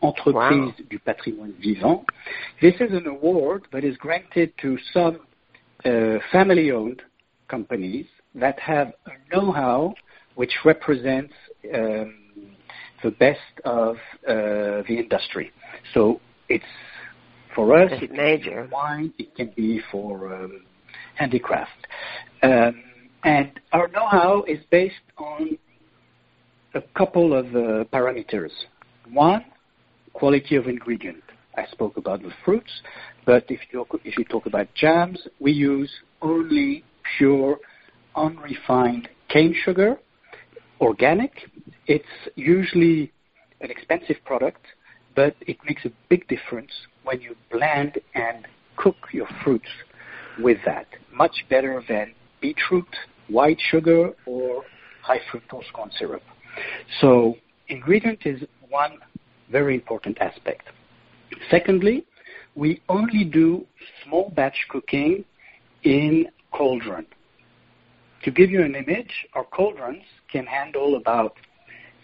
Entreprise Wow. du Patrimoine Vivant. This is an award that is granted to some uh, family-owned companies that have a know-how which represents um, the best of uh, the industry. So it's for us. It's It can major. be wine. It can be for um, handicraft, um, and our know-how is based on a couple of uh, parameters. One, quality of ingredient. I spoke about the fruits, but if you if you talk about jams, we use only pure, unrefined cane sugar, organic. It's usually an expensive product, but it makes a big difference when you blend and cook your fruits with that. Much better than beetroot, white sugar, or high fructose corn syrup. So ingredient is one very important aspect. Secondly, we only do small batch cooking in cauldron. To give you an image, our cauldrons can handle about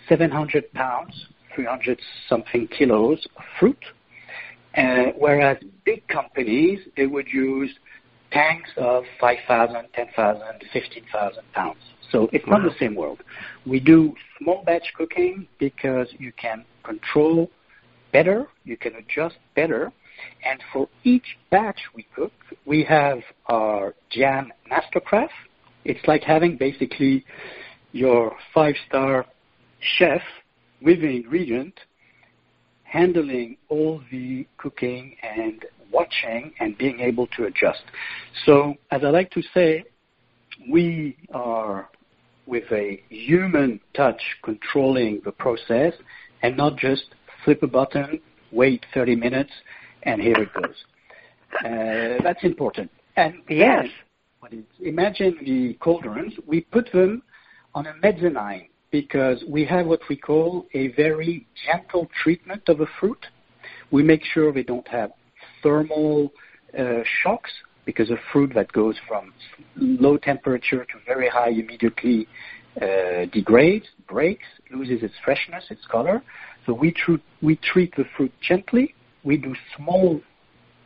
700 pounds, 300 something kilos of fruit, uh, whereas big companies, they would use tanks of 5,000, 10,000, 15,000 pounds. So it's not the same world. We do small batch cooking because you can control better, you can adjust better, and for each batch we cook, we have our jam mastercraft. It's like having basically your five-star chef with the ingredient handling all the cooking and watching and being able to adjust. So as I like to say, we are with a human touch controlling the process and not just flip a button, wait 30 minutes, and here it goes. Uh, that's important. And yes, imagine the cauldrons. We put them on a mezzanine because we have what we call a very gentle treatment of a fruit. We make sure they don't have thermal uh, shocks because a fruit that goes from low temperature to very high immediately uh, degrades, breaks, loses its freshness, its color. So we, tr- we treat the fruit gently. We do small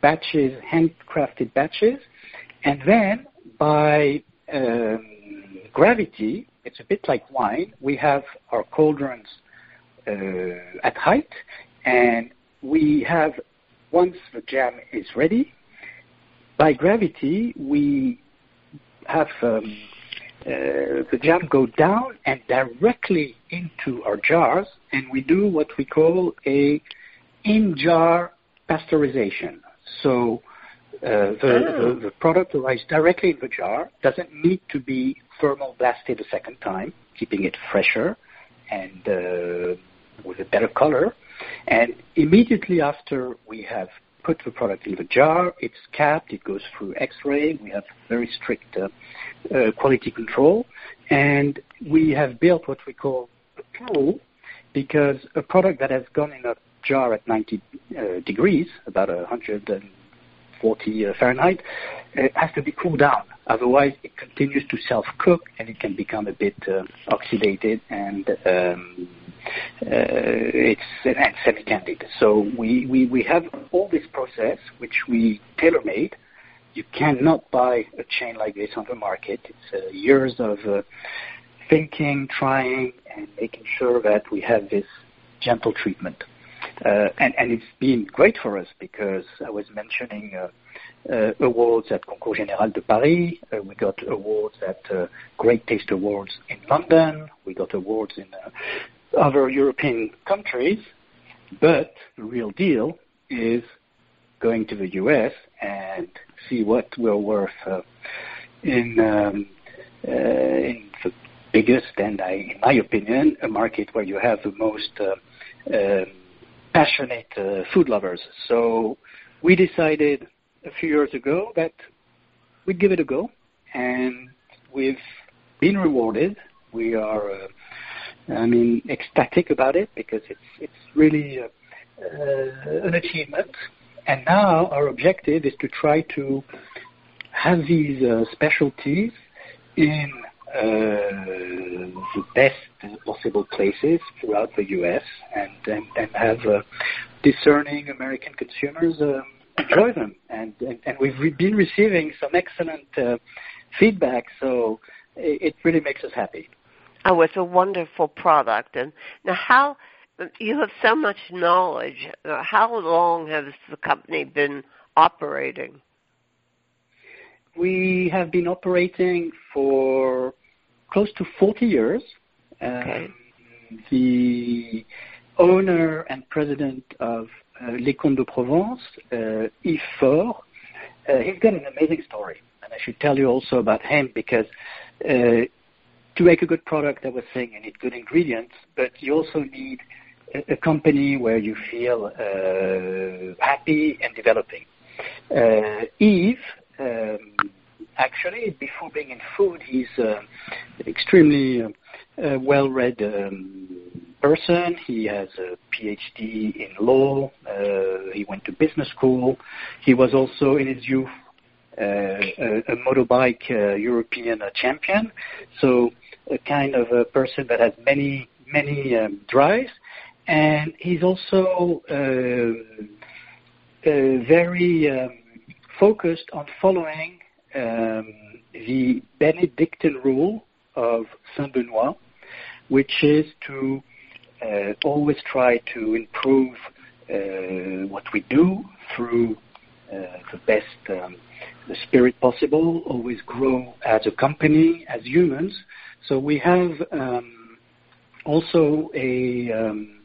batches, handcrafted batches, and then by um, gravity, it's a bit like wine. We have our cauldrons uh, at height, and we have once the jam is ready, by gravity, we have um, uh, the jam go down and directly into our jars, and we do what we call a in-jar pasteurization. So uh, the, oh. the, the, product arrives directly in the jar, doesn't need to be thermal blasted a second time, keeping it fresher and uh, with a better color. And immediately after we have put the product in the jar. It's capped. It goes through X-ray. We have very strict uh, uh, quality control, and we have built what we call a pool because a product that has gone in a jar at 90 uh, degrees, about 140 uh, Fahrenheit, it has to be cooled down. Otherwise, it continues to self-cook and it can become a bit uh, oxidated and um, uh, it's and semi-candid. So we, we, we have all this process which we tailor-made. You cannot buy a chain like this on the market. It's uh, years of uh, thinking, trying, and making sure that we have this gentle treatment. Uh, and, and it's been great for us because I was mentioning uh, uh, awards at Concours Général de Paris. Uh, we got awards at uh, Great Taste Awards in London. We got awards in uh, other European countries, but the real deal is going to the U.S. and see what we're worth uh, in, um, uh, in the biggest and, I, in my opinion, a market where you have the most uh, um, passionate uh, food lovers. So we decided a few years ago that we'd give it a go, and we've been rewarded. We are uh, I mean, ecstatic about it because it's it's really uh, uh, an achievement. And now our objective is to try to have these uh, specialties in uh, the best possible places throughout the U.S. and and, and have uh, discerning American consumers um, enjoy them. And, and and we've been receiving some excellent feedback, so it, it really makes us happy. Oh, it's a wonderful product. And now, how you have so much knowledge. How long has the company been operating? We have been operating for close to 40 years. Okay. Um, the owner and president of uh, Les Comtes de Provence, uh, Yves Faure, uh, he's got an amazing story. And I should tell you also about him because uh, to make a good product, I was saying you need good ingredients, but you also need a, a company where you feel uh, happy and developing. Uh, Yves, um, actually, before being in food, he's uh, extremely uh, uh, well-read um, person. He has a PhD in law. Uh, he went to business school. He was also in his youth uh, a, a motorbike uh, European uh, champion. So a kind of a person that has many many um, drives, and he's also uh, uh, very um, focused on following um, the Benedictine rule of Saint Benoit, which is to uh, always try to improve uh, what we do through the best um, spirit possible, always grow as a company, as humans. So we have um, also a, um,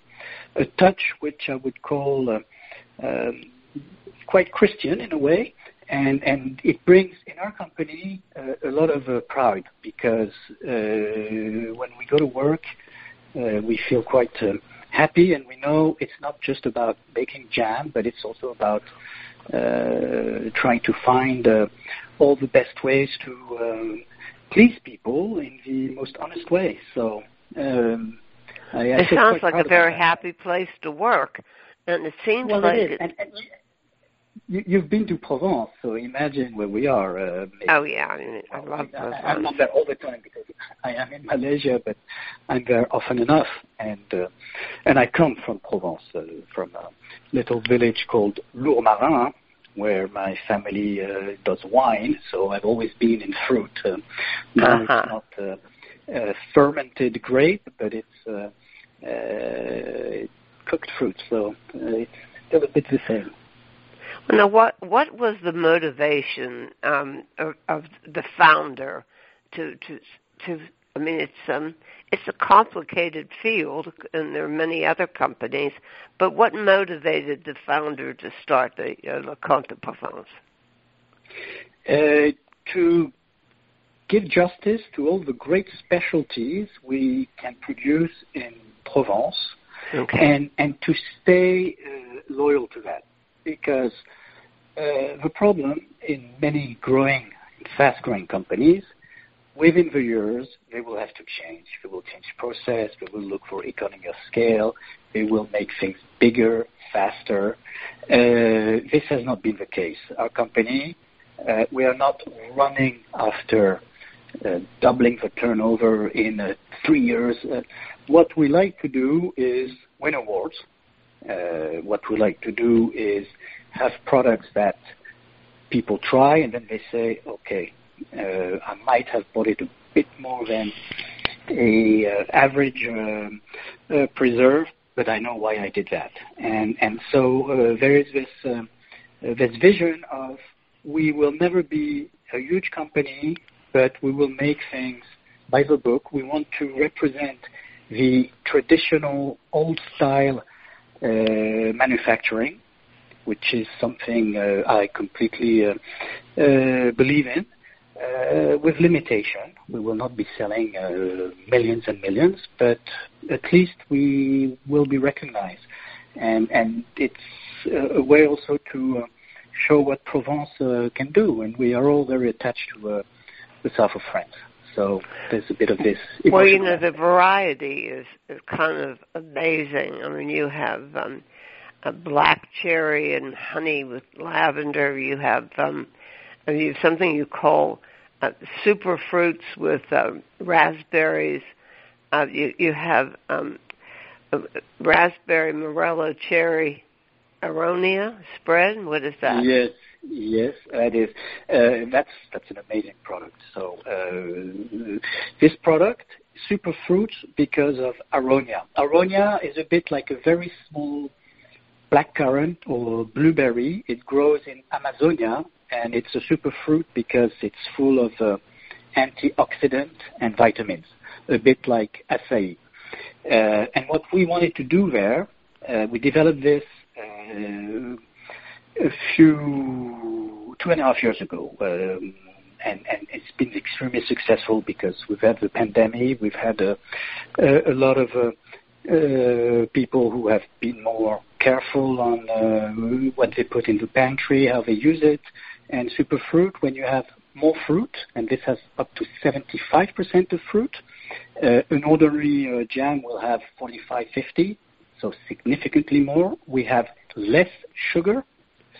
a touch which I would call uh, quite Christian in a way, and and it brings in our company uh, a lot of uh, pride because uh, when we go to work, uh, we feel quite happy, and we know it's not just about baking jam, but it's also about uh, trying to find uh, all the best ways to um, please people in the most honest way. So. Um, I, I it sounds like a very happy place to work, and it seems well, like it is. And, and you, you've been to Provence, so imagine where we are. Uh, oh yeah, I, mean, I love Provence. I, I'm not there all the time because I am in Malaysia, but I'm there often enough, and uh, and I come from Provence, uh, from a little village called Lourmarin, where my family uh, does wine. So I've always been in fruit. Uh, now Uh-huh. it's not uh, uh, fermented grape, but it's uh, uh, cooked fruit. So uh, it's still a bit the same. Well, now, what what was the motivation um, of, of the founder to to to? I mean, it's um it's a complicated field, and there are many other companies. But what motivated the founder to start the uh, Le Comte de Provence? Uh, to give justice to all the great specialties we can produce in Provence, Okay. and and to stay uh, loyal to that because uh, the problem in many growing, fast-growing companies, within the years, they will have to change. They will change process. They will look for economy of scale. They will make things bigger, faster. Uh, this has not been the case. Our company, uh, we are not running after uh, doubling the turnover in uh, three years. Uh, what we like to do is win awards. Uh, what we like to do is have products that people try and then they say, okay, I might have bought it a bit more than a uh, average uh, preserve, but I know why I did that. And and so uh, there is this uh, this vision of we will never be a huge company, but we will make things by the book. We want to represent the traditional old style uh, manufacturing, which is something uh, I completely uh, uh, believe in. Uh, with limitation, we will not be selling uh, millions and millions, but at least we will be recognized, and and it's a way also to uh, show what Provence can do, and we are all very attached to the south of France. So there's a bit of this. Well, you know, the variety is, is kind of amazing. I mean, you have um, a black cherry and honey with lavender. You have um, something you call uh, super fruits with um, raspberries. Uh, you you have um, uh, raspberry morello cherry aronia spread. What is that? Yes, yes, that is. Uh, that's that's an amazing product. So uh, this product, super fruits, because of aronia. Aronia is a bit like a very small blackcurrant or blueberry. It grows in Amazonia, and it's a super fruit because it's full of uh, antioxidant and vitamins, a bit like acai. Uh, and what we wanted to do there, uh, we developed this uh, a few two and a half years ago. Um, and, and it's been extremely successful because we've had the pandemic, we've had a, a, a lot of uh, people who have been more careful on uh, what they put in the pantry, how they use it, and superfruit when you have more fruit, and this has up to 75% of fruit. Uh, an ordinary uh, jam will have 45, 50, so significantly more. We have less sugar,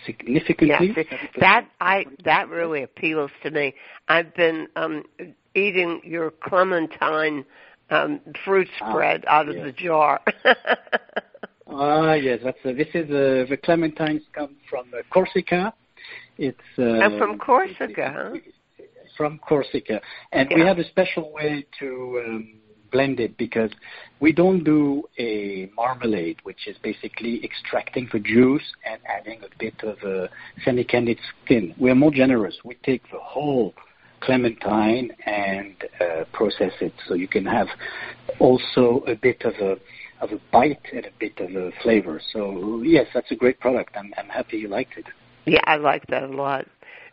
significantly. Yes, that I that really appeals to me. I've been um, eating your clementine um, fruit ah, spread ah, out of yes. the jar. ah, yes, that's uh, this is uh, the clementines come from uh, Corsica. It's uh, I'm from Corsica, huh? From Corsica, and yeah. we have a special way to. Um, it because we don't do a marmalade, which is basically extracting the juice and adding a bit of a semi-candied skin. We're more generous. We take the whole clementine and uh, process it, so you can have also a bit of a of a bite and a bit of a flavor. So yes, that's a great product. I'm, I'm happy you liked it. Yeah, I like that a lot.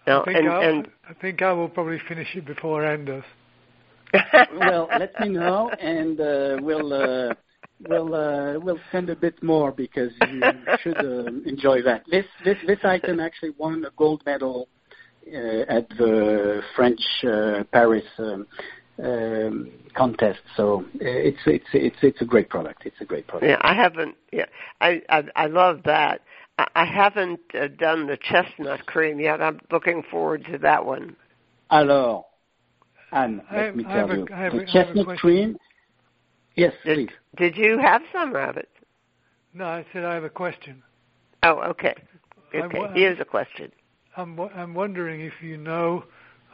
Now, I, think and, and I think I will probably finish it before Anne does well, let me know, and uh, we'll uh, we'll uh, we'll send a bit more because you should uh, enjoy that. This this this item actually won a gold medal at the French uh, Paris um, um, contest. So uh, it's it's it's it's a great product. It's a great product. Yeah, I haven't. Yeah, I I, I love that. I, I haven't uh, done the chestnut cream yet. I'm looking forward to that one. Alors, and let I, me tell you, a, the chestnut cream. Yes, did, please. Did you have some of it? No, I said I have a question. Oh, okay. Okay, here's a question. I'm I'm wondering if you know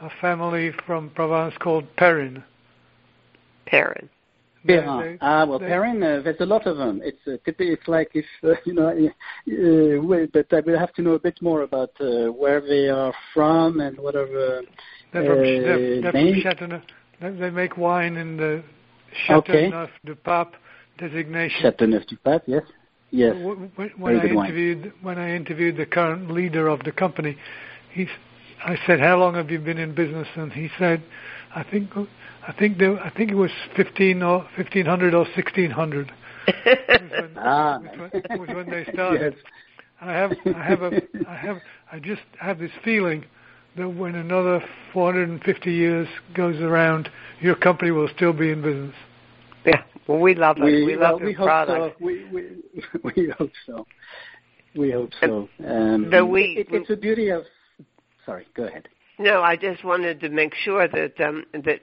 a family from Provence called Perrin. Perrin. Perrin. Ah, well, they, Perrin. Uh, there's a lot of them. It's uh, it's like if uh, you know, uh, but I will have to know a bit more about uh, where they are from and whatever they're from, they're, they're from Chateauneuf. They make wine in the Chateauneuf okay. du Pape designation. Chateauneuf du Pape, yes. Yes. When, when I interviewed wine. when I interviewed the current leader of the company, he, I said, "How long have you been in business?" And he said, "I think I think there, I think it was fifteen or fifteen hundred or sixteen hundred. ah. was, when, was when they started. Yes. And I have I have a I have I just have this feeling that when another 450 years goes around, your company will still be in business. Yeah, well, we love it. We, we love well, we product. So. We, we, we hope so. We hope so. Um, the we, it, it's a beauty of. Sorry, go ahead. No, I just wanted to make sure that um, that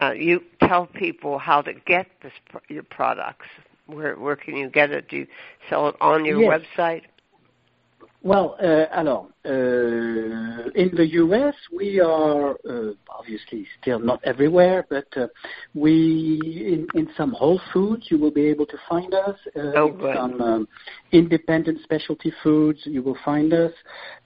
uh, you tell people how to get this your products. Where where can you get it? Do you sell it on your yes. website? Well, uh, alors, uh, in the U.S., we are uh, obviously still not everywhere, but uh, we in, in some Whole Foods you will be able to find us. Uh, oh, in some um, independent specialty foods you will find us.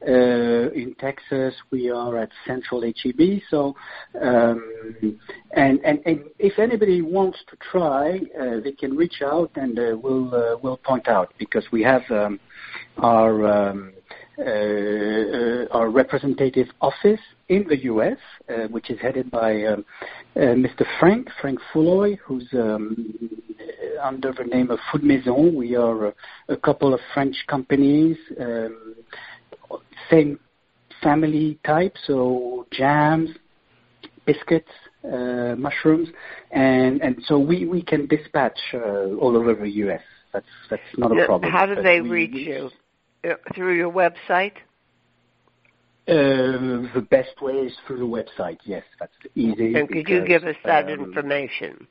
Uh, in Texas, we are at Central HEB. So, um, and, and and if anybody wants to try, uh, they can reach out and we'll we'll point out because we have. Um, our um, uh, our representative office in the U.S., uh, which is headed by um, uh, Mr. Frank Frank Fulloy, who's um, under the name of Food Maison. We are a, couple of French companies, same family type, so jams, biscuits, mushrooms, and so we we can dispatch all over the U.S. That's that's not a problem. How do they we, reach you? Uh, through your website? Uh, the best way is through the website. Yes, that's easy. And could you give us that um, information?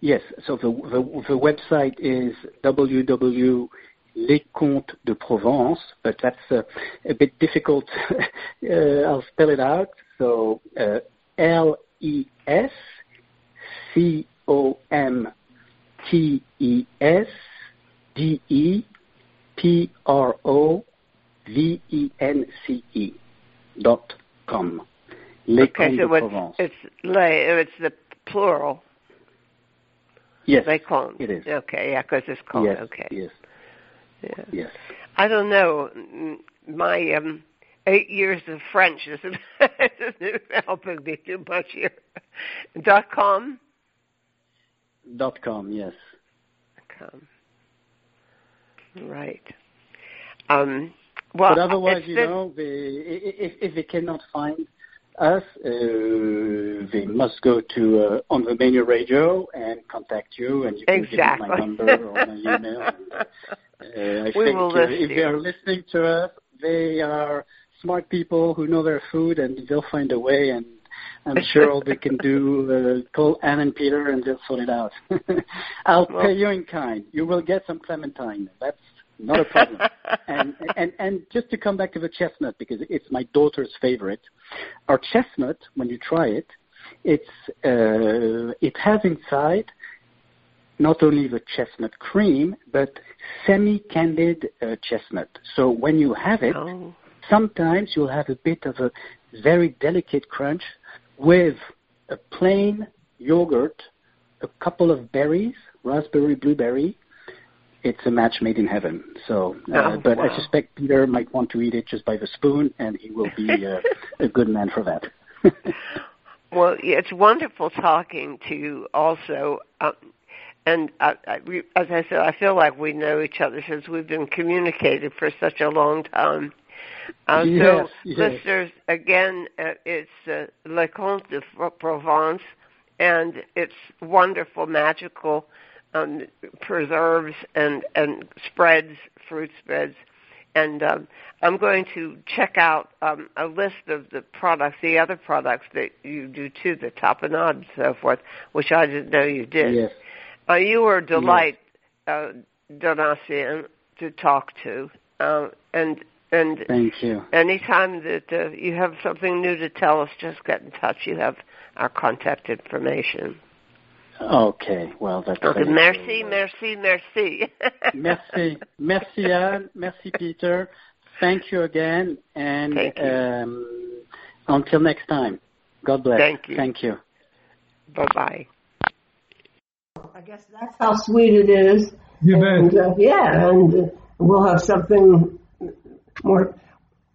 Yes. So the the, the website is www. Les Comtes de Provence, but that's uh, a bit difficult. uh, I'll spell it out. So uh, L E S C O M T E S D E P R O V E N C E dot com. Les okay, so it's, it's les, it's the plural. Yes, Les Comtes. It is. Okay, yeah, because it's called. Yes, okay. Yes. Yeah. Yes. I don't know. My um, eight years of French isn't, isn't helping me too much here. Dot com. Dot com. Yes. Com. Right. Um, well, but otherwise, you know, they, if, if they cannot find us, uh, they must go to uh, on the menu radio and contact you, and you can exactly. give them my number or my email. And, uh, I we think will uh, if they are listening to us, they are smart people who know their food, and they'll find a way. And I'm sure all they can do uh, call Anne and Peter, and they'll sort it out. I'll Well- pay you in kind. You will get some clementine. That's not a problem. and and and just to come back to the chestnut because it's my daughter's favorite. Our chestnut, when you try it, it's uh, it has inside not only the chestnut cream but semi-candied uh, chestnut. So when you have it, Oh. sometimes you'll have a bit of a very delicate crunch with a plain yogurt, a couple of berries, raspberry, blueberry. It's a match made in heaven. So, uh, Oh, but wow. I suspect Peter might want to eat it just by the spoon, and he will be uh, a good man for that. Well, it's wonderful talking to you also. Um, and I, I, as I said, I feel like we know each other since we've been communicating for such a long time. Uh, so, Yes, yes. listeners, again, uh, it's uh, Les Comtes de Provence, and it's wonderful, magical um, preserves and, and spreads, fruit spreads. And um, I'm going to check out um, a list of the products, the other products that you do too, the tapenade and so forth, which I didn't know you did. yes. Uh, you were a delight, uh, Donatien, to talk to, uh, and and Thank you. anytime that uh, you have something new to tell us, just get in touch. You have our contact information. Okay, well, that's Okay, great. merci, merci, merci. merci, merci Anne, merci Peter. Thank you again, and Thank you. Um, until next time. God bless. Thank you. Thank you. Bye bye. I guess that's how sweet it is. You and, bet. uh, yeah, and uh, we'll have something more,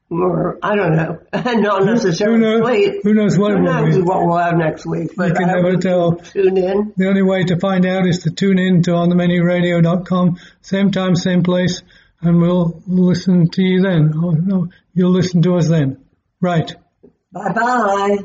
more. I don't know, not necessarily Who knows- who knows what Who knows be? what we'll have next week? But You can I never tell. Tune in. The only way to find out is to tune in to onthemenuradio.com, same time, same place, and we'll listen to you then. Oh, no, you'll listen to us then. Right. Bye bye.